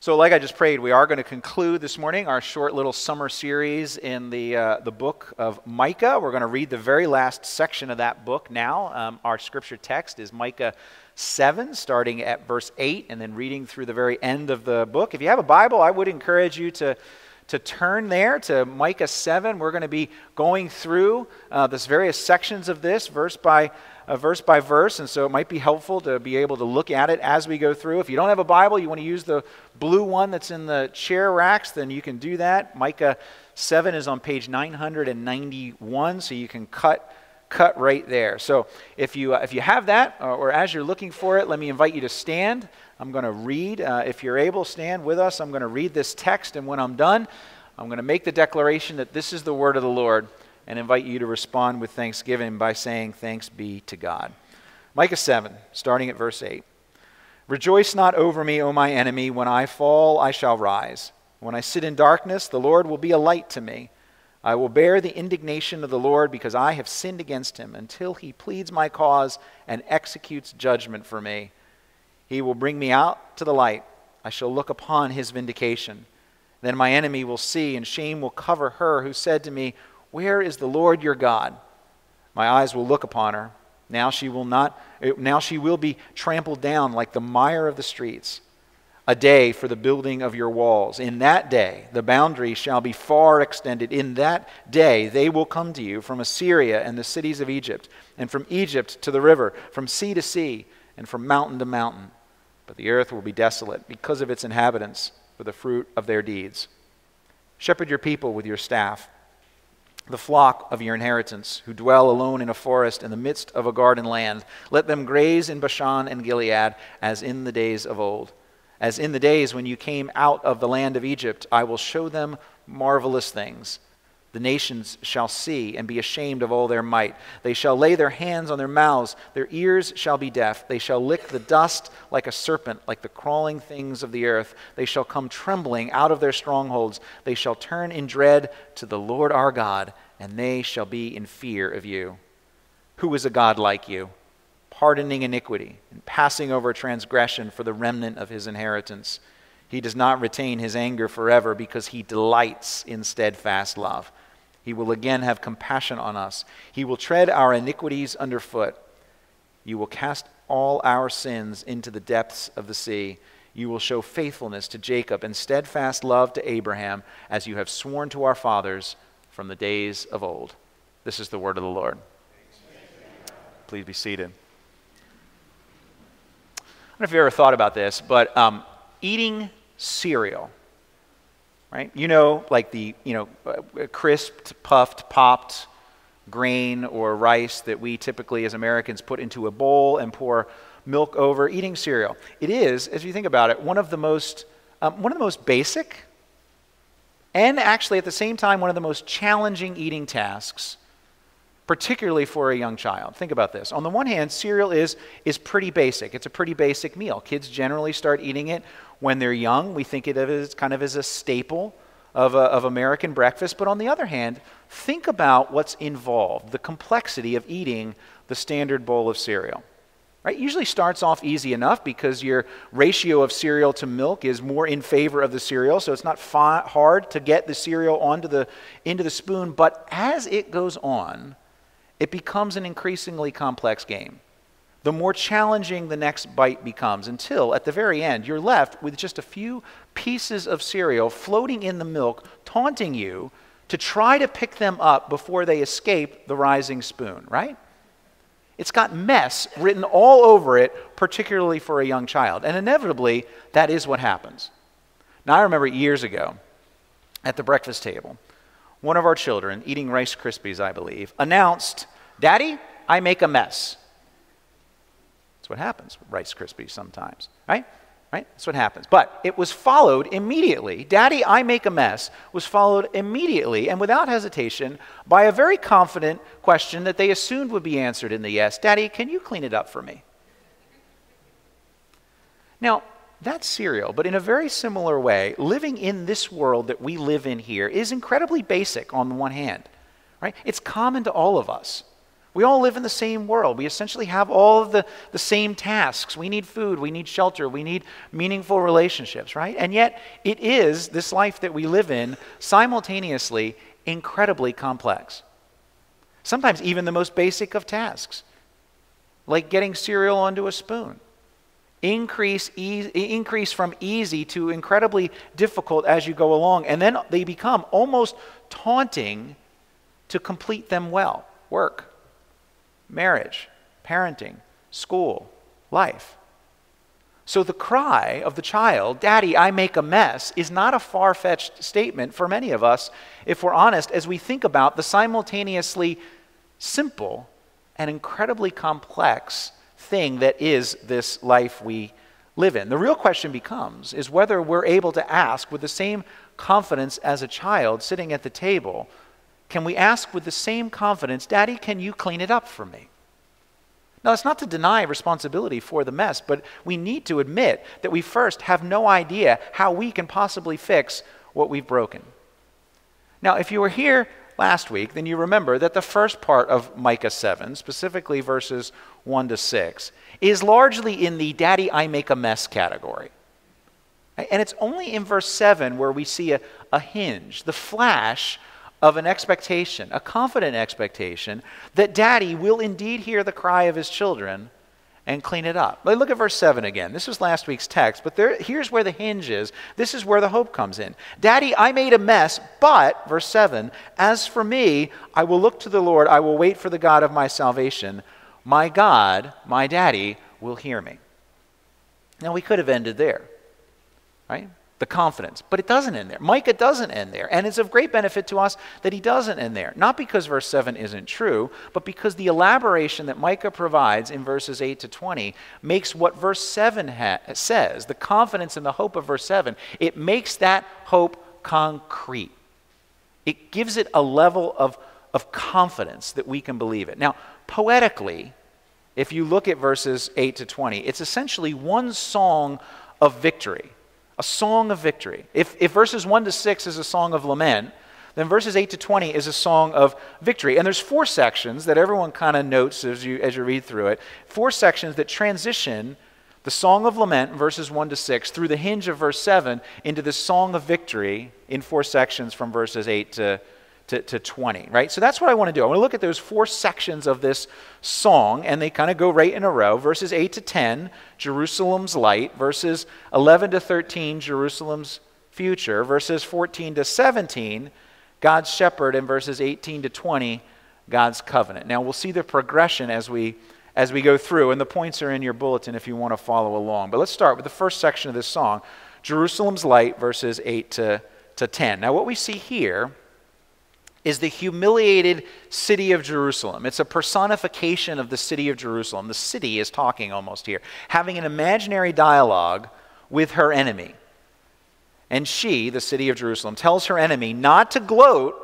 So, like I just prayed, we are going to conclude this morning our short little summer series in the, uh, the book of Micah. We're going to read the very last section of that book now. Um, our scripture text is Micah 7, starting at verse 8, and then reading through the very end of the book. If you have a Bible, I would encourage you to, to turn there to Micah 7. We're going to be going through uh, this various sections of this, verse by uh, verse by verse, and so it might be helpful to be able to look at it as we go through. If you don't have a Bible, you want to use the blue one that's in the chair racks, then you can do that. Micah 7 is on page 991, so you can cut cut right there. So if you uh, if you have that, uh, or as you're looking for it, let me invite you to stand. I'm going to read. Uh, if you're able, stand with us. I'm going to read this text, and when I'm done, I'm going to make the declaration that this is the word of the Lord and invite you to respond with thanksgiving by saying, Thanks be to God. Micah 7, starting at verse 8. Rejoice not over me, O my enemy. When I fall, I shall rise. When I sit in darkness, the Lord will be a light to me. I will bear the indignation of the Lord because I have sinned against him until he pleads my cause and executes judgment for me. He will bring me out to the light. I shall look upon his vindication. Then my enemy will see, and shame will cover her who said to me, where is the Lord your God? My eyes will look upon her. Now she will not eh, now she will be trampled down like the mire of the streets. A day for the building of your walls. In that day the boundary shall be far extended. In that day they will come to you from Assyria and the cities of Egypt, and from Egypt to the river, from sea to sea, and from mountain to mountain. But the earth will be desolate because of its inhabitants, for the fruit of their deeds. Shepherd your people with your staff the flock of your inheritance, who dwell alone in a forest in the midst of a garden land. Let them graze in Bashan and Gilead, as in the days of old. As in the days when you came out of the land of Egypt, I will show them marvelous things. The nations shall see and be ashamed of all their might. They shall lay their hands on their mouths, their ears shall be deaf. They shall lick the dust like a serpent, like the crawling things of the earth. They shall come trembling out of their strongholds. They shall turn in dread to the Lord our God, and they shall be in fear of you. Who is a God like you, pardoning iniquity and passing over transgression for the remnant of his inheritance? He does not retain his anger forever because he delights in steadfast love. He will again have compassion on us. He will tread our iniquities underfoot. You will cast all our sins into the depths of the sea. You will show faithfulness to Jacob and steadfast love to Abraham, as you have sworn to our fathers from the days of old. This is the word of the Lord. Please be seated. I don't know if you ever thought about this, but um, eating cereal, right? You know, like the, you know, uh, crisped, puffed, popped grain or rice that we typically as Americans put into a bowl and pour milk over, eating cereal. It is, as you think about it, one of the most, um, one of the most basic and actually at the same time one of the most challenging eating tasks particularly for a young child. Think about this. On the one hand, cereal is, is pretty basic. It's a pretty basic meal. Kids generally start eating it when they're young. We think of it as kind of as a staple of, a, of American breakfast. But on the other hand, think about what's involved, the complexity of eating the standard bowl of cereal. Right? Usually starts off easy enough because your ratio of cereal to milk is more in favor of the cereal, so it's not fi- hard to get the cereal onto the, into the spoon. But as it goes on, it becomes an increasingly complex game. The more challenging the next bite becomes until, at the very end, you're left with just a few pieces of cereal floating in the milk, taunting you to try to pick them up before they escape the rising spoon, right? It's got mess written all over it, particularly for a young child. And inevitably, that is what happens. Now, I remember years ago at the breakfast table, one of our children, eating Rice Krispies, I believe, announced, Daddy, I make a mess. That's what happens with Rice Krispies sometimes, right? Right? That's what happens. But it was followed immediately. Daddy, I make a mess was followed immediately and without hesitation by a very confident question that they assumed would be answered in the yes Daddy, can you clean it up for me? Now, that's cereal, but in a very similar way, living in this world that we live in here is incredibly basic on the one hand, right? It's common to all of us. We all live in the same world. We essentially have all of the, the same tasks. We need food, we need shelter, we need meaningful relationships, right? And yet, it is this life that we live in simultaneously incredibly complex. Sometimes even the most basic of tasks, like getting cereal onto a spoon. Increase, e- increase from easy to incredibly difficult as you go along, and then they become almost taunting to complete them well. Work, marriage, parenting, school, life. So the cry of the child, Daddy, I make a mess, is not a far fetched statement for many of us, if we're honest, as we think about the simultaneously simple and incredibly complex thing that is this life we live in. The real question becomes is whether we're able to ask with the same confidence as a child sitting at the table, can we ask with the same confidence, Daddy, can you clean it up for me? Now, it's not to deny responsibility for the mess, but we need to admit that we first have no idea how we can possibly fix what we've broken. Now, if you were here last week, then you remember that the first part of Micah 7, specifically verses 1 to 6, is largely in the daddy, I make a mess category. And it's only in verse 7 where we see a, a hinge, the flash of an expectation, a confident expectation, that daddy will indeed hear the cry of his children and clean it up. Look at verse 7 again. This was last week's text, but there, here's where the hinge is. This is where the hope comes in. Daddy, I made a mess, but, verse 7, as for me, I will look to the Lord, I will wait for the God of my salvation. My God, my daddy, will hear me. Now, we could have ended there, right? The confidence. But it doesn't end there. Micah doesn't end there. And it's of great benefit to us that he doesn't end there. Not because verse 7 isn't true, but because the elaboration that Micah provides in verses 8 to 20 makes what verse 7 ha- says, the confidence and the hope of verse 7, it makes that hope concrete. It gives it a level of, of confidence that we can believe it. Now, poetically, if you look at verses 8 to 20, it's essentially one song of victory a song of victory. If, if verses 1 to 6 is a song of lament, then verses 8 to 20 is a song of victory. And there's four sections that everyone kind of notes as you, as you read through it. Four sections that transition the song of lament, verses 1 to 6, through the hinge of verse 7 into the song of victory in four sections from verses 8 to to, to 20, right? So that's what I want to do. I want to look at those four sections of this song, and they kind of go right in a row. Verses 8 to 10, Jerusalem's light. Verses 11 to 13, Jerusalem's future. Verses 14 to 17, God's shepherd. And verses 18 to 20, God's covenant. Now we'll see the progression as we as we go through, and the points are in your bulletin if you want to follow along. But let's start with the first section of this song, Jerusalem's light, verses 8 to, to 10. Now what we see here is the humiliated city of Jerusalem. It's a personification of the city of Jerusalem. The city is talking almost here, having an imaginary dialogue with her enemy. And she, the city of Jerusalem, tells her enemy not to gloat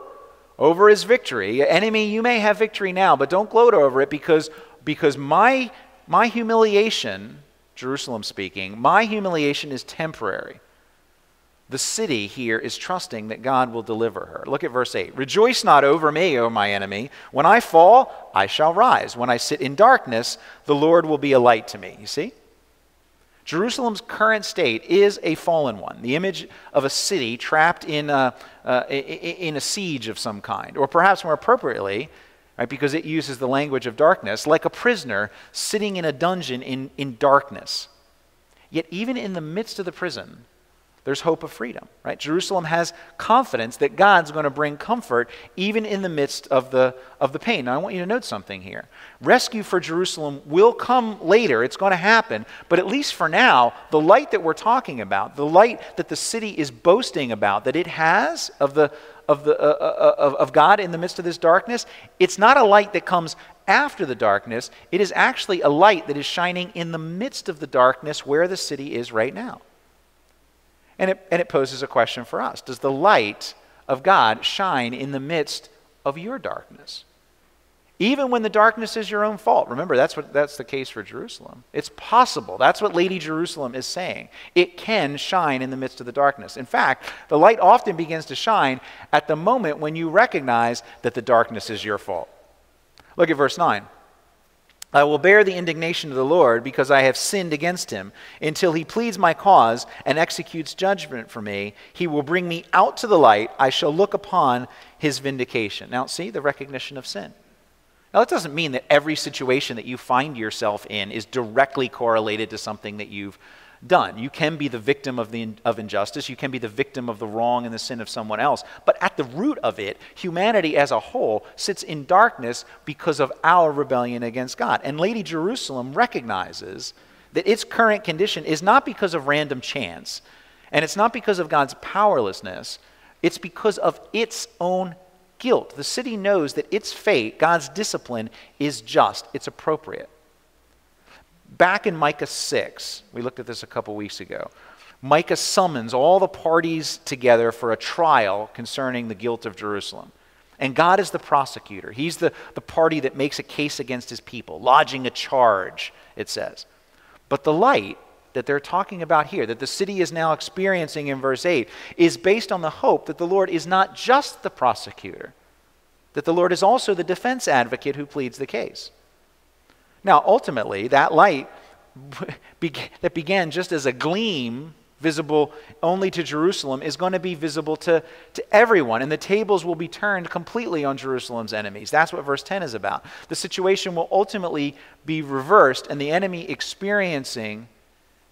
over his victory. Enemy, you may have victory now, but don't gloat over it because, because my, my humiliation, Jerusalem speaking, my humiliation is temporary. The city here is trusting that God will deliver her. Look at verse 8. Rejoice not over me, O my enemy. When I fall, I shall rise. When I sit in darkness, the Lord will be a light to me. You see? Jerusalem's current state is a fallen one, the image of a city trapped in a, uh, in a siege of some kind, or perhaps more appropriately, right, because it uses the language of darkness, like a prisoner sitting in a dungeon in, in darkness. Yet, even in the midst of the prison, there's hope of freedom, right? Jerusalem has confidence that God's going to bring comfort even in the midst of the, of the pain. Now, I want you to note something here. Rescue for Jerusalem will come later, it's going to happen, but at least for now, the light that we're talking about, the light that the city is boasting about, that it has of, the, of, the, uh, uh, of, of God in the midst of this darkness, it's not a light that comes after the darkness, it is actually a light that is shining in the midst of the darkness where the city is right now. And it, and it poses a question for us Does the light of God shine in the midst of your darkness? Even when the darkness is your own fault. Remember, that's, what, that's the case for Jerusalem. It's possible. That's what Lady Jerusalem is saying. It can shine in the midst of the darkness. In fact, the light often begins to shine at the moment when you recognize that the darkness is your fault. Look at verse 9. I will bear the indignation of the Lord because I have sinned against him. Until he pleads my cause and executes judgment for me, he will bring me out to the light. I shall look upon his vindication. Now, see the recognition of sin. Now, that doesn't mean that every situation that you find yourself in is directly correlated to something that you've done. You can be the victim of, the, of injustice, you can be the victim of the wrong and the sin of someone else. But at the root of it, humanity as a whole sits in darkness because of our rebellion against God. And Lady Jerusalem recognizes that its current condition is not because of random chance, and it's not because of God's powerlessness, it's because of its own guilt. The city knows that its fate, God's discipline, is just, it's appropriate. Back in Micah 6, we looked at this a couple weeks ago. Micah summons all the parties together for a trial concerning the guilt of Jerusalem. And God is the prosecutor. He's the, the party that makes a case against his people, lodging a charge, it says. But the light that they're talking about here, that the city is now experiencing in verse 8, is based on the hope that the Lord is not just the prosecutor, that the Lord is also the defense advocate who pleads the case. Now, ultimately, that light that began just as a gleam visible only to Jerusalem is going to be visible to, to everyone, and the tables will be turned completely on Jerusalem's enemies. That's what verse 10 is about. The situation will ultimately be reversed, and the enemy experiencing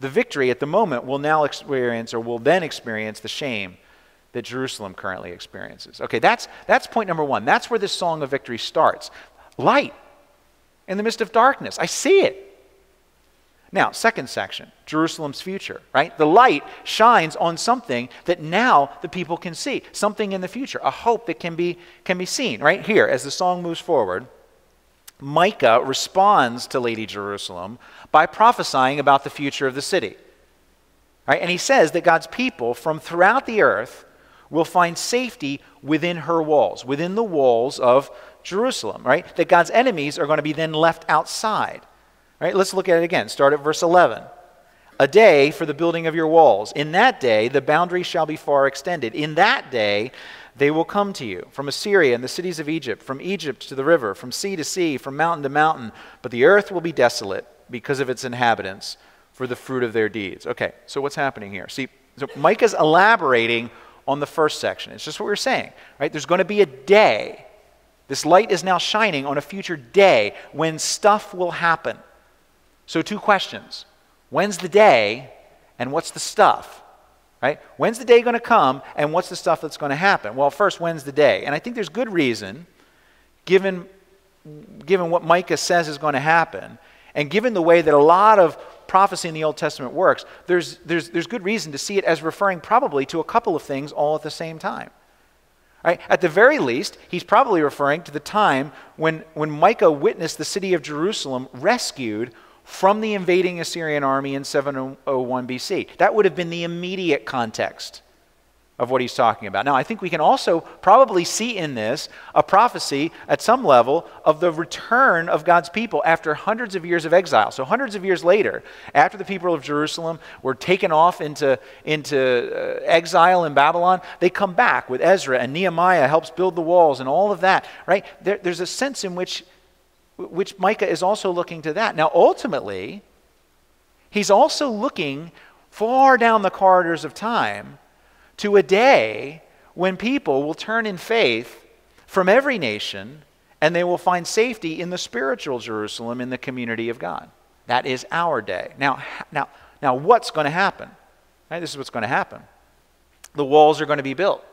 the victory at the moment will now experience or will then experience the shame that Jerusalem currently experiences. Okay, that's, that's point number one. That's where this song of victory starts. Light in the midst of darkness. I see it. Now, second section, Jerusalem's future, right? The light shines on something that now the people can see, something in the future, a hope that can be, can be seen, right? Here, as the song moves forward, Micah responds to Lady Jerusalem by prophesying about the future of the city. Right? And he says that God's people from throughout the earth will find safety within her walls, within the walls of Jerusalem, right? That God's enemies are going to be then left outside. Right? Let's look at it again. Start at verse 11. A day for the building of your walls. In that day, the boundary shall be far extended. In that day, they will come to you from Assyria and the cities of Egypt, from Egypt to the river, from sea to sea, from mountain to mountain. But the earth will be desolate because of its inhabitants for the fruit of their deeds. Okay, so what's happening here? See, so Micah's elaborating on the first section. It's just what we are saying, right? There's going to be a day this light is now shining on a future day when stuff will happen. So, two questions When's the day, and what's the stuff? Right? When's the day going to come, and what's the stuff that's going to happen? Well, first, when's the day? And I think there's good reason, given, given what Micah says is going to happen, and given the way that a lot of prophecy in the Old Testament works, there's, there's, there's good reason to see it as referring probably to a couple of things all at the same time. Right? At the very least, he's probably referring to the time when, when Micah witnessed the city of Jerusalem rescued from the invading Assyrian army in 701 BC. That would have been the immediate context of what he's talking about. Now, I think we can also probably see in this a prophecy at some level of the return of God's people after hundreds of years of exile. So, hundreds of years later, after the people of Jerusalem were taken off into, into uh, exile in Babylon, they come back with Ezra and Nehemiah helps build the walls and all of that, right? There, there's a sense in which, which Micah is also looking to that. Now, ultimately, he's also looking far down the corridors of time to a day when people will turn in faith from every nation and they will find safety in the spiritual Jerusalem in the community of God. That is our day. Now, now, now what's going to happen? Right, this is what's going to happen. The walls are going to be built.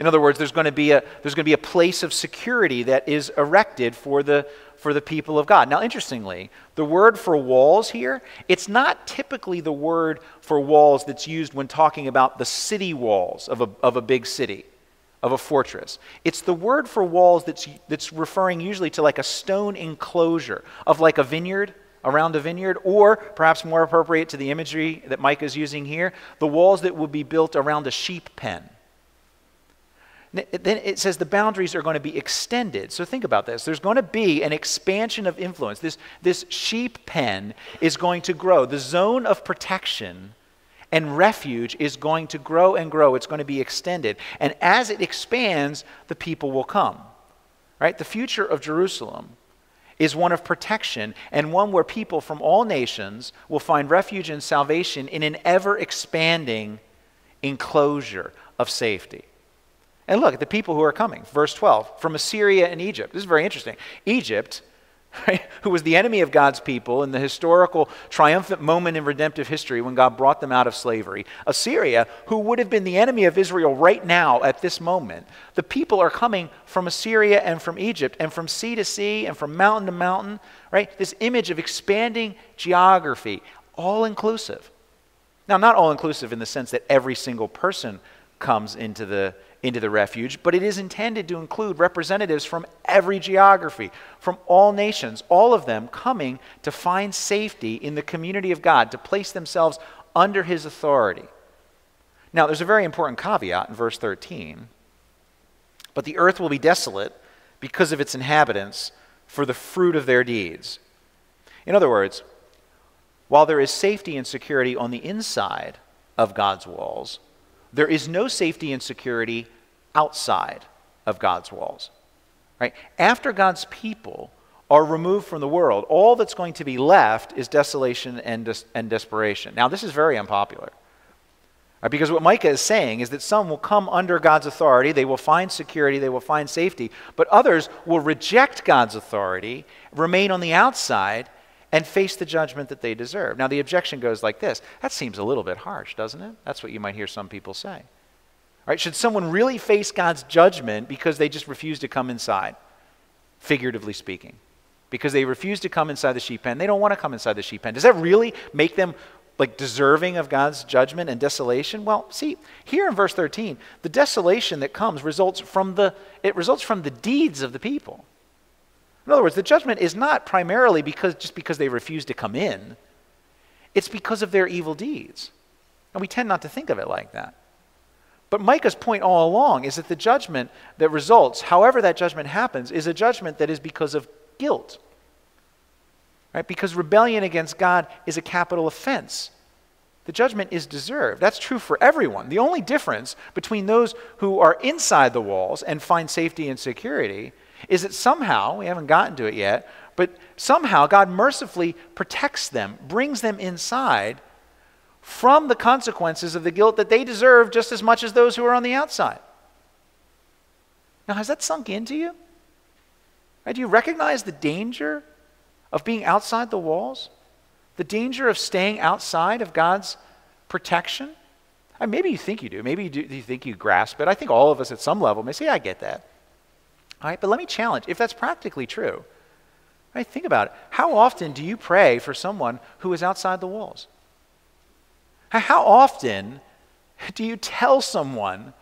In other words, there's going to be a, there's going to be a place of security that is erected for the, for the people of God. Now, interestingly, the word for walls here, it's not typically the word for walls that's used when talking about the city walls of a, of a big city, of a fortress. It's the word for walls that's, that's referring usually to like a stone enclosure of like a vineyard around a vineyard, or perhaps more appropriate to the imagery that Micah is using here, the walls that would be built around a sheep pen then it says the boundaries are going to be extended. So think about this. There's going to be an expansion of influence. This, this sheep pen is going to grow. The zone of protection and refuge is going to grow and grow. It's going to be extended. And as it expands, the people will come. Right? The future of Jerusalem is one of protection and one where people from all nations will find refuge and salvation in an ever expanding enclosure of safety. And look at the people who are coming. Verse 12 from Assyria and Egypt. This is very interesting. Egypt right, who was the enemy of God's people in the historical triumphant moment in redemptive history when God brought them out of slavery. Assyria, who would have been the enemy of Israel right now at this moment. The people are coming from Assyria and from Egypt and from sea to sea and from mountain to mountain, right? This image of expanding geography, all inclusive. Now, not all inclusive in the sense that every single person comes into the into the refuge, but it is intended to include representatives from every geography, from all nations, all of them coming to find safety in the community of God, to place themselves under his authority. Now, there's a very important caveat in verse 13. But the earth will be desolate because of its inhabitants for the fruit of their deeds. In other words, while there is safety and security on the inside of God's walls, there is no safety and security outside of God's walls. Right? After God's people are removed from the world, all that's going to be left is desolation and, des- and desperation. Now, this is very unpopular. Right? Because what Micah is saying is that some will come under God's authority, they will find security, they will find safety, but others will reject God's authority, remain on the outside, and face the judgment that they deserve. Now, the objection goes like this that seems a little bit harsh, doesn't it? That's what you might hear some people say. Right? Should someone really face God's judgment because they just refuse to come inside, figuratively speaking? Because they refuse to come inside the sheep pen. They don't want to come inside the sheep pen. Does that really make them like deserving of God's judgment and desolation? Well, see, here in verse 13, the desolation that comes results from the it results from the deeds of the people. In other words, the judgment is not primarily because, just because they refuse to come in, it's because of their evil deeds. And we tend not to think of it like that. But Micah's point all along is that the judgment that results, however that judgment happens, is a judgment that is because of guilt. Right? Because rebellion against God is a capital offense. The judgment is deserved. That's true for everyone. The only difference between those who are inside the walls and find safety and security is that somehow, we haven't gotten to it yet, but somehow God mercifully protects them, brings them inside from the consequences of the guilt that they deserve just as much as those who are on the outside. Now, has that sunk into you? Right, do you recognize the danger of being outside the walls? The danger of staying outside of God's protection? I mean, maybe you think you do. Maybe you, do, you think you grasp it. I think all of us at some level may say, I get that. All right, but let me challenge if that's practically true. Right, think about it. How often do you pray for someone who is outside the walls? How often do you tell someone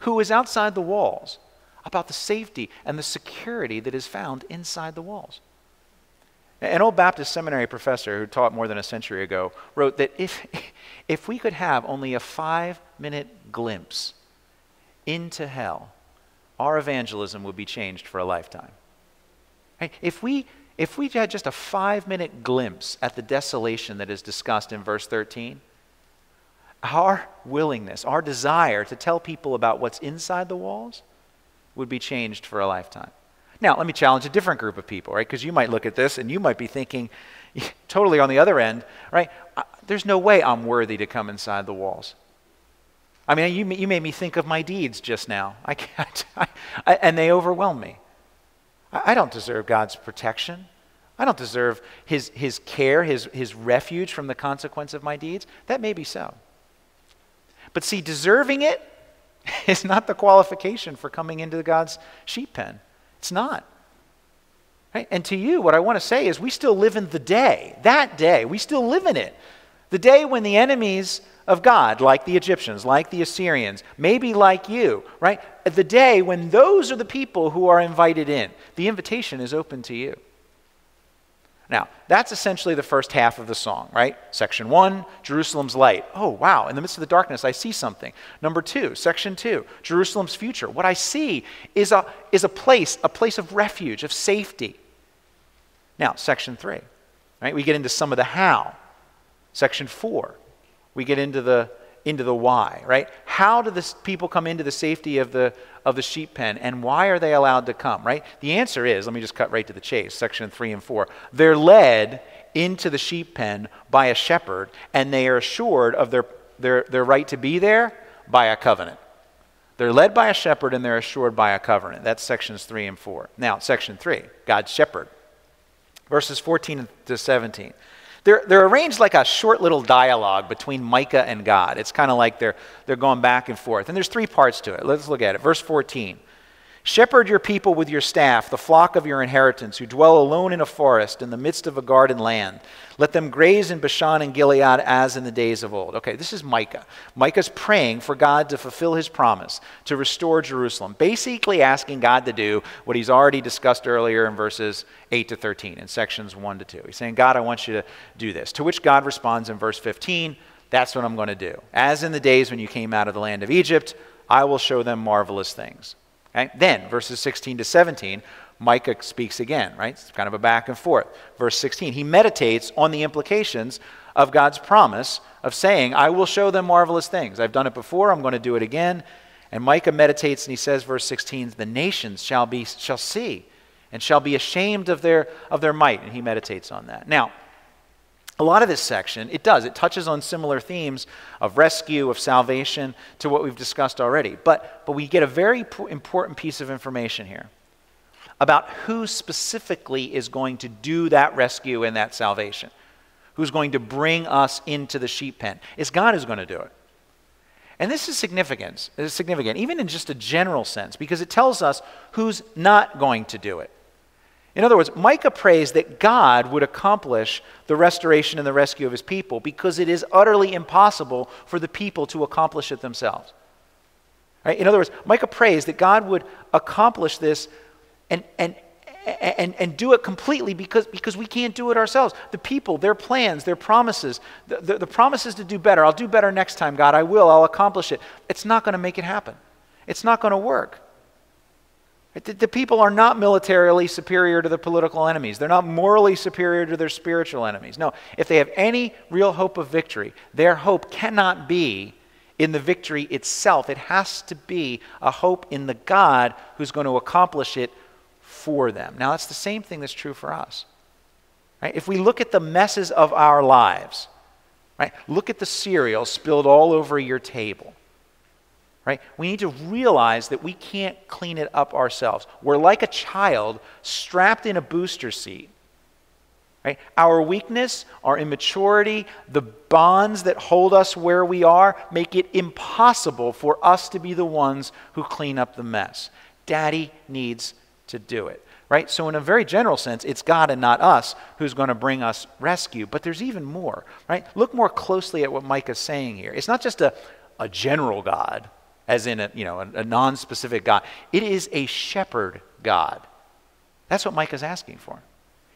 who is outside the walls about the safety and the security that is found inside the walls? An old Baptist seminary professor who taught more than a century ago wrote that if, if we could have only a five minute glimpse into hell, our evangelism would be changed for a lifetime. If, we, if we had just a five minute glimpse at the desolation that is discussed in verse 13, our willingness, our desire to tell people about what's inside the walls would be changed for a lifetime. Now, let me challenge a different group of people, right? Because you might look at this and you might be thinking, totally on the other end, right? There's no way I'm worthy to come inside the walls. I mean, you, you made me think of my deeds just now. I can't, I, I, and they overwhelm me. I, I don't deserve God's protection. I don't deserve his, his care, his, his refuge from the consequence of my deeds. That may be so. But see, deserving it is not the qualification for coming into God's sheep pen. It's not. Right? And to you, what I want to say is we still live in the day, that day. We still live in it. The day when the enemies of God, like the Egyptians, like the Assyrians, maybe like you, right? The day when those are the people who are invited in. The invitation is open to you. Now, that's essentially the first half of the song, right? Section one, Jerusalem's light. Oh, wow, in the midst of the darkness, I see something. Number two, section two, Jerusalem's future. What I see is a, is a place, a place of refuge, of safety. Now, section three, right? We get into some of the how. Section four, we get into the into the why, right? How do the people come into the safety of the, of the sheep pen and why are they allowed to come, right? The answer is, let me just cut right to the chase, section 3 and 4. They're led into the sheep pen by a shepherd and they are assured of their, their, their right to be there by a covenant. They're led by a shepherd and they're assured by a covenant. That's sections 3 and 4. Now, section 3, God's shepherd. Verses 14 to 17. They're, they're arranged like a short little dialogue between Micah and God. It's kind of like they're, they're going back and forth. And there's three parts to it. Let's look at it. Verse 14 Shepherd your people with your staff, the flock of your inheritance, who dwell alone in a forest in the midst of a garden land. Let them graze in Bashan and Gilead as in the days of old. Okay, this is Micah. Micah's praying for God to fulfill his promise to restore Jerusalem, basically asking God to do what he's already discussed earlier in verses 8 to 13, in sections 1 to 2. He's saying, God, I want you to do this. To which God responds in verse 15, That's what I'm going to do. As in the days when you came out of the land of Egypt, I will show them marvelous things. Then, verses 16 to 17, Micah speaks again, right? It's kind of a back and forth. Verse 16, he meditates on the implications of God's promise of saying, I will show them marvelous things. I've done it before, I'm going to do it again. And Micah meditates and he says, verse 16, the nations shall, be, shall see and shall be ashamed of their, of their might. And he meditates on that. Now, a lot of this section, it does. It touches on similar themes of rescue, of salvation, to what we've discussed already. But, but we get a very important piece of information here about who specifically is going to do that rescue and that salvation. Who's going to bring us into the sheep pen? It's God who's going to do it. And this is significant, is significant, even in just a general sense, because it tells us who's not going to do it. In other words, Micah prays that God would accomplish the restoration and the rescue of his people because it is utterly impossible for the people to accomplish it themselves. Right? In other words, Micah prays that God would accomplish this and, and, and, and do it completely because, because we can't do it ourselves. The people, their plans, their promises, the, the, the promises to do better. I'll do better next time, God. I will. I'll accomplish it. It's not going to make it happen. It's not going to work. The people are not militarily superior to the political enemies. They're not morally superior to their spiritual enemies. No, if they have any real hope of victory, their hope cannot be in the victory itself. It has to be a hope in the God who's going to accomplish it for them. Now, that's the same thing that's true for us. Right? If we look at the messes of our lives, right? Look at the cereal spilled all over your table right? We need to realize that we can't clean it up ourselves. We're like a child strapped in a booster seat. Right? Our weakness, our immaturity, the bonds that hold us where we are make it impossible for us to be the ones who clean up the mess. Daddy needs to do it. Right? So, in a very general sense, it's God and not us who's going to bring us rescue. But there's even more. Right? Look more closely at what Micah's saying here. It's not just a, a general God as in a, you know, a, a non-specific God. It is a shepherd God. That's what Micah's asking for.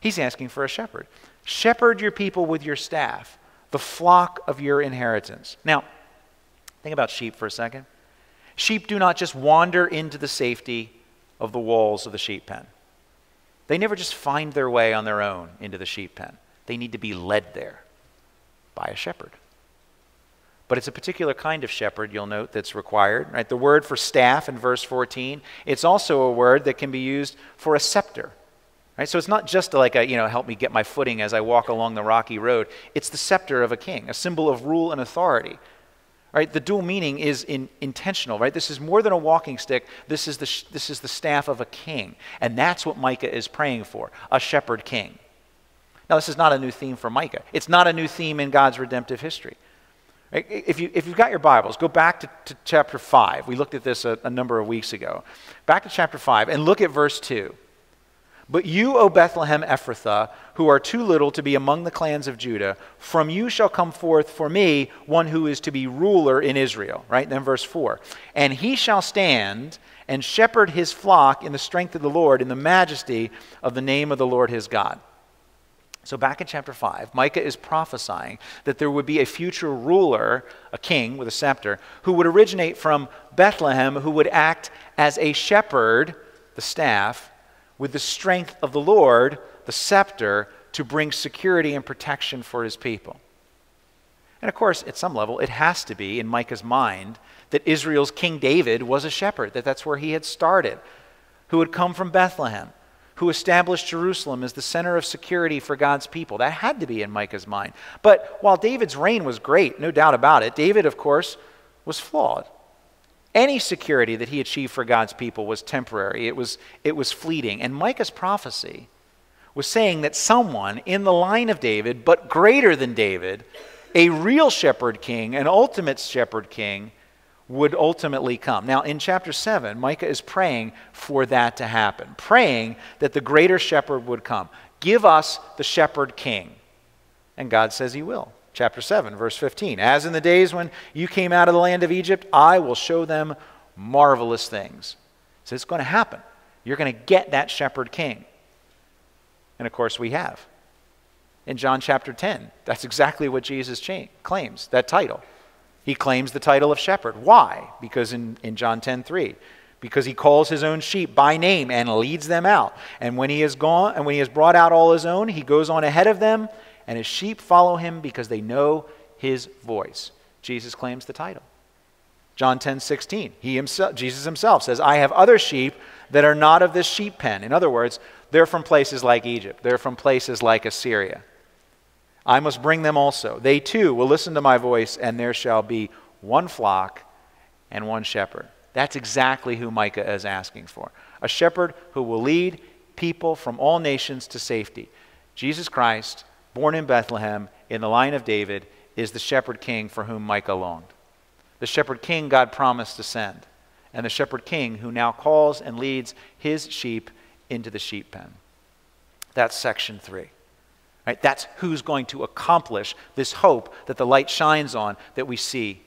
He's asking for a shepherd. Shepherd your people with your staff, the flock of your inheritance. Now, think about sheep for a second. Sheep do not just wander into the safety of the walls of the sheep pen. They never just find their way on their own into the sheep pen. They need to be led there by a shepherd. But it's a particular kind of shepherd, you'll note, that's required. Right? The word for staff in verse 14, it's also a word that can be used for a scepter. Right? So it's not just like a, you know, help me get my footing as I walk along the rocky road. It's the scepter of a king, a symbol of rule and authority. Right? The dual meaning is in, intentional, right? This is more than a walking stick. This is, the, this is the staff of a king. And that's what Micah is praying for, a shepherd king. Now, this is not a new theme for Micah. It's not a new theme in God's redemptive history. If, you, if you've got your Bibles, go back to, to chapter 5. We looked at this a, a number of weeks ago. Back to chapter 5 and look at verse 2. But you, O Bethlehem Ephrathah, who are too little to be among the clans of Judah, from you shall come forth for me one who is to be ruler in Israel. Right? Then verse 4. And he shall stand and shepherd his flock in the strength of the Lord, in the majesty of the name of the Lord his God. So, back in chapter 5, Micah is prophesying that there would be a future ruler, a king with a scepter, who would originate from Bethlehem, who would act as a shepherd, the staff, with the strength of the Lord, the scepter, to bring security and protection for his people. And of course, at some level, it has to be in Micah's mind that Israel's King David was a shepherd, that that's where he had started, who had come from Bethlehem, who established Jerusalem as the center of security for God's people. That had to be in Micah's mind. But while David's reign was great, no doubt about it, David, of course, was flawed. Any security that he achieved for God's people was temporary, it was, it was fleeting. And Micah's prophecy was saying that someone in the line of David, but greater than David, a real shepherd king, an ultimate shepherd king, would ultimately come. Now, in chapter 7, Micah is praying for that to happen, praying that the greater shepherd would come. Give us the shepherd king. And God says he will. Chapter 7, verse 15. As in the days when you came out of the land of Egypt, I will show them marvelous things. So it's going to happen. You're going to get that shepherd king. And of course, we have. In John chapter 10, that's exactly what Jesus claims, that title. He claims the title of shepherd. Why? Because in, in John 10 3, because he calls his own sheep by name and leads them out. And when he has gone and when he has brought out all his own, he goes on ahead of them, and his sheep follow him because they know his voice. Jesus claims the title. John 10 16, he himself, Jesus himself says, I have other sheep that are not of this sheep pen. In other words, they're from places like Egypt, they're from places like Assyria. I must bring them also. They too will listen to my voice, and there shall be one flock and one shepherd. That's exactly who Micah is asking for a shepherd who will lead people from all nations to safety. Jesus Christ, born in Bethlehem in the line of David, is the shepherd king for whom Micah longed. The shepherd king God promised to send, and the shepherd king who now calls and leads his sheep into the sheep pen. That's section three. Right? That's who's going to accomplish this hope that the light shines on that we see.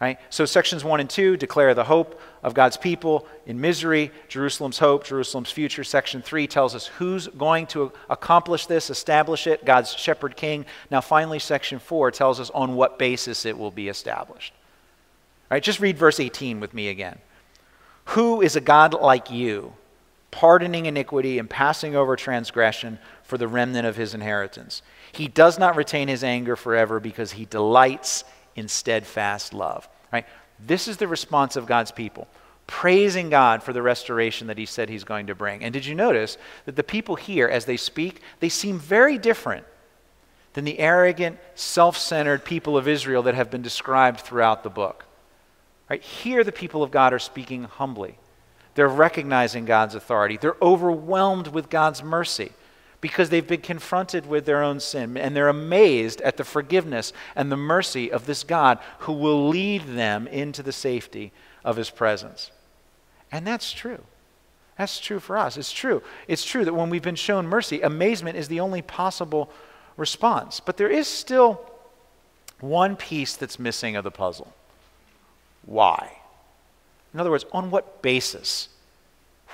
Right? So sections 1 and 2 declare the hope of God's people in misery, Jerusalem's hope, Jerusalem's future. Section 3 tells us who's going to accomplish this, establish it, God's shepherd king. Now finally section 4 tells us on what basis it will be established. All right, just read verse 18 with me again. Who is a God like you, pardoning iniquity and passing over transgression for the remnant of his inheritance. He does not retain his anger forever because he delights in steadfast love. Right? This is the response of God's people, praising God for the restoration that he said he's going to bring. And did you notice that the people here, as they speak, they seem very different than the arrogant, self centered people of Israel that have been described throughout the book? Right? Here, the people of God are speaking humbly. They're recognizing God's authority. They're overwhelmed with God's mercy because they've been confronted with their own sin and they're amazed at the forgiveness and the mercy of this God who will lead them into the safety of his presence. And that's true. That's true for us. It's true. It's true that when we've been shown mercy, amazement is the only possible response. But there is still one piece that's missing of the puzzle. Why? In other words, on what basis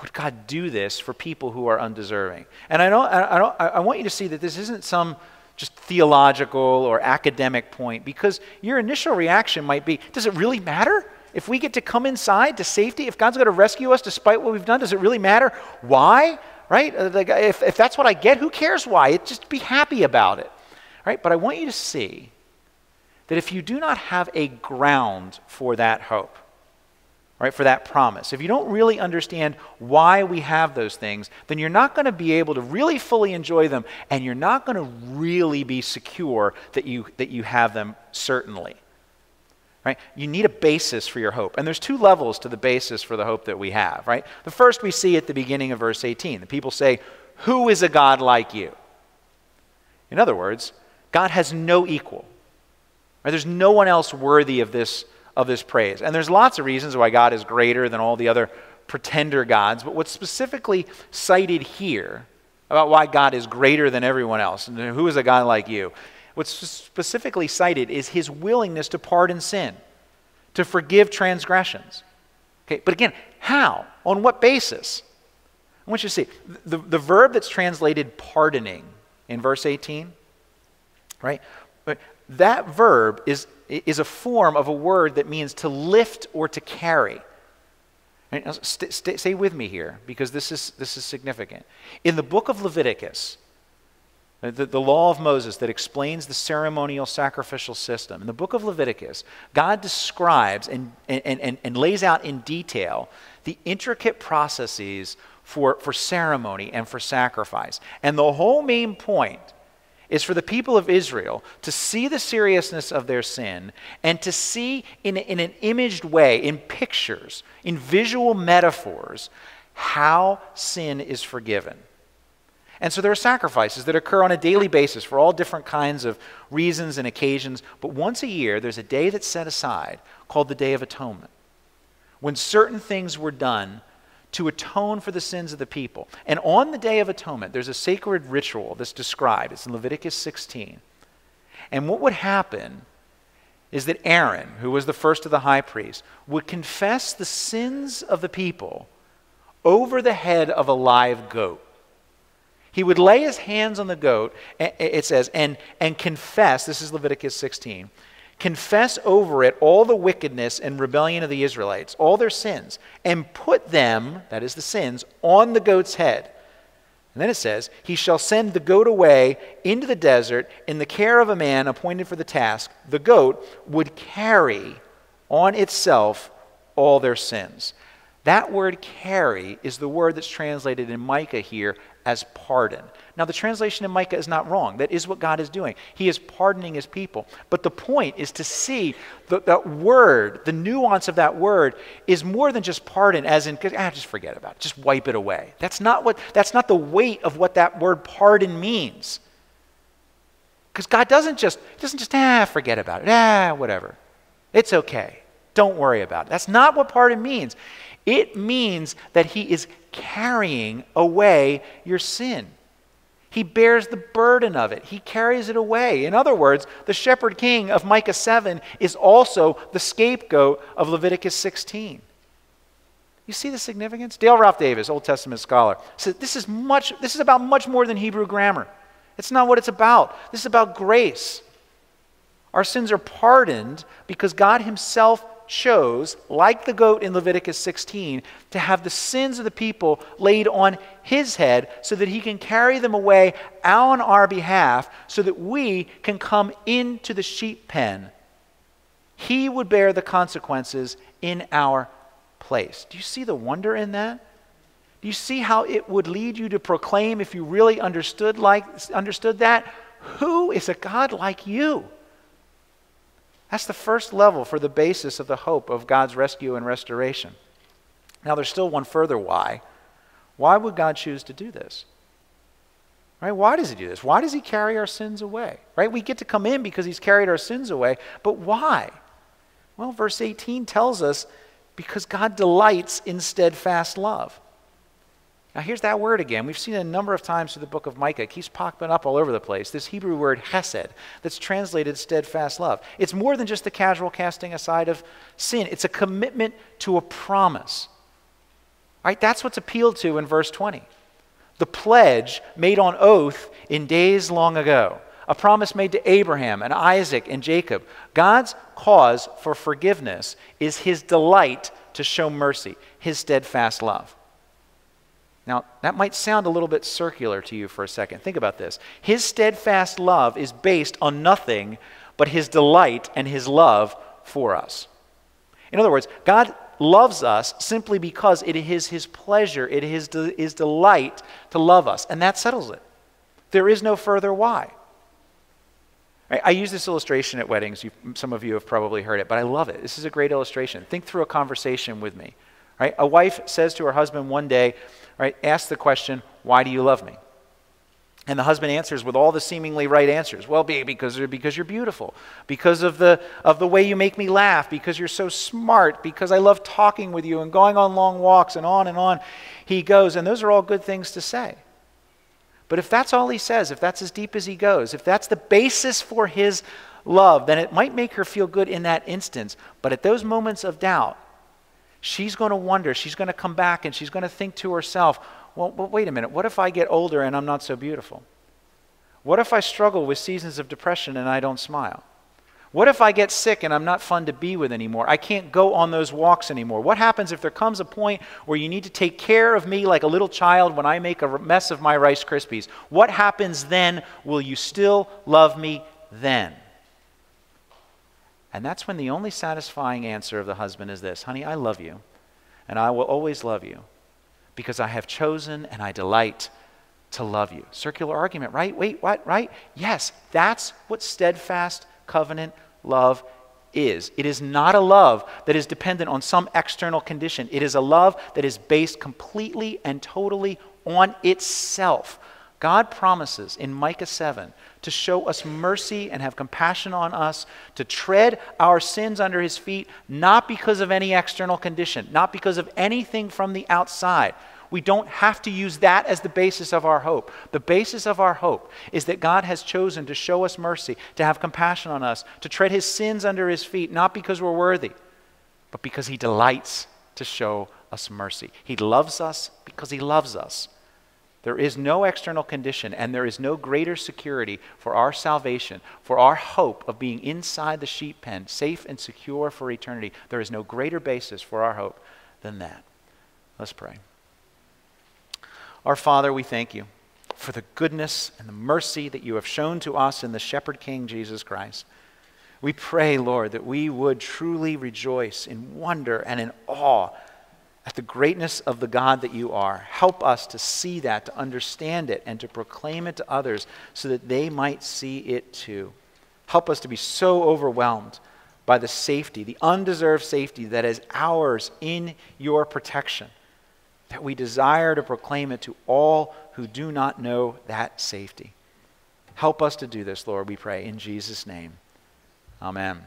would God do this for people who are undeserving? And I, don't, I, don't, I want you to see that this isn't some just theological or academic point because your initial reaction might be does it really matter? If we get to come inside to safety, if God's going to rescue us despite what we've done, does it really matter? Why? Right? Uh, if, if that's what I get, who cares why? It, just be happy about it. Right? But I want you to see that if you do not have a ground for that hope, right, for that promise. If you don't really understand why we have those things, then you're not going to be able to really fully enjoy them, and you're not going to really be secure that you, that you have them certainly. Right? You need a basis for your hope. And there's two levels to the basis for the hope that we have, right? The first we see at the beginning of verse 18. The people say, Who is a God like you? In other words, God has no equal. Right? There's no one else worthy of this of this praise. And there's lots of reasons why God is greater than all the other pretender gods, but what's specifically cited here about why God is greater than everyone else, and who is a God like you, what's specifically cited is his willingness to pardon sin, to forgive transgressions. Okay, but again, how? On what basis? I want you to see the, the verb that's translated pardoning in verse 18, right? That verb is is a form of a word that means to lift or to carry. Uh, st- st- stay with me here because this is, this is significant. In the book of Leviticus, uh, the, the law of Moses that explains the ceremonial sacrificial system. In the book of Leviticus, God describes and, and, and, and lays out in detail the intricate processes for, for ceremony and for sacrifice. And the whole main point is for the people of Israel to see the seriousness of their sin and to see in, in an imaged way, in pictures, in visual metaphors, how sin is forgiven. And so there are sacrifices that occur on a daily basis for all different kinds of reasons and occasions. But once a year, there's a day that's set aside called the Day of Atonement, when certain things were done to atone for the sins of the people. And on the Day of Atonement, there's a sacred ritual that's described. It's in Leviticus 16. And what would happen is that Aaron, who was the first of the high priests, would confess the sins of the people over the head of a live goat. He would lay his hands on the goat, it says, and, and confess, this is Leviticus 16, confess over it all the wickedness and rebellion of the Israelites, all their sins, and put them, that is the sins, on the goat's head. And then it says, He shall send the goat away into the desert in the care of a man appointed for the task. The goat would carry on itself all their sins. That word carry is the word that's translated in Micah here as pardon. Now, the translation in Micah is not wrong. That is what God is doing. He is pardoning his people. But the point is to see that, word, the nuance of that word, is more than just pardon, as in, ah, just forget about it, just wipe it away. That's not, what, that's not the weight of what that word pardon means. Because God doesn't just, doesn't just, ah, forget about it, ah, whatever. It's okay. Don't worry about it. That's not what pardon means. It means that he is carrying away your sin. He bears the burden of it. He carries it away. In other words, the shepherd king of Micah 7 is also the scapegoat of Leviticus 16. You see the significance? Dale Ralph Davis, Old Testament scholar, said this is much this is about much more than Hebrew grammar. It's not what it's about. This is about grace. Our sins are pardoned because God himself chose, like the goat in Leviticus 16, to have the sins of the people laid on his head so that he can carry them away on our behalf so that we can come into the sheep pen. He would bear the consequences in our place. Do you see the wonder in that? Do you see how it would lead you to proclaim if you really understood like understood that? Who is a God like you? That's the first level for the basis of the hope of God's rescue and restoration. Now, there's still one further why. Why would God choose to do this? Right? Why does he do this? Why does he carry our sins away? Right? We get to come in because he's carried our sins away, but why? Well, verse 18 tells us because God delights in steadfast love. Now, here's that word again. We've seen it a number of times through the book of Micah. It keeps popping up all over the place. This Hebrew word hesed, that's translated steadfast love. It's more than just the casual casting aside of sin, it's a commitment to a promise. Right? That's what's appealed to in verse 20. The pledge made on oath in days long ago, a promise made to Abraham and Isaac and Jacob. God's cause for forgiveness is his delight to show mercy, his steadfast love. Now, that might sound a little bit circular to you for a second. Think about this. His steadfast love is based on nothing but his delight and his love for us. In other words, God loves us simply because it is his pleasure, it is his delight to love us, and that settles it. There is no further why. I use this illustration at weddings. some of you have probably heard it, but I love it. This is a great illustration. Think through a conversation with me. Right? A wife says to her husband one day, right, ask the question, Why do you love me? And the husband answers with all the seemingly right answers. Well, because, because you're beautiful, because of the, of the way you make me laugh, because you're so smart, because I love talking with you and going on long walks and on and on. He goes, and those are all good things to say. But if that's all he says, if that's as deep as he goes, if that's the basis for his love, then it might make her feel good in that instance. But at those moments of doubt, she's going to wonder, she's going to come back and she's going to think to herself, well, well, wait a minute, what if I get older and I'm not so beautiful? What if I struggle with seasons of depression and I don't smile? What if I get sick and I'm not fun to be with anymore? I can't go on those walks anymore. What happens if there comes a point where you need to take care of me like a little child when I make a mess of my Rice Krispies? What happens then? Will you still love me then? And that's when the only satisfying answer of the husband is this Honey, I love you, and I will always love you because I have chosen and I delight to love you. Circular argument, right? Wait, what? Right? Yes, that's what steadfast covenant love is. It is not a love that is dependent on some external condition. It is a love that is based completely and totally on itself. God promises in Micah 7 to show us mercy and have compassion on us, to tread our sins under his feet, not because of any external condition, not because of anything from the outside. We don't have to use that as the basis of our hope. The basis of our hope is that God has chosen to show us mercy, to have compassion on us, to tread his sins under his feet, not because we're worthy, but because he delights to show us mercy. He loves us because he loves us. There is no external condition, and there is no greater security for our salvation, for our hope of being inside the sheep pen, safe and secure for eternity. There is no greater basis for our hope than that. Let's pray. Our Father, we thank you for the goodness and the mercy that you have shown to us in the Shepherd King Jesus Christ. We pray, Lord, that we would truly rejoice in wonder and in awe at the greatness of the God that you are. Help us to see that, to understand it, and to proclaim it to others so that they might see it too. Help us to be so overwhelmed by the safety, the undeserved safety that is ours in your protection, that we desire to proclaim it to all who do not know that safety. Help us to do this, Lord, we pray, in Jesus' name. Amen.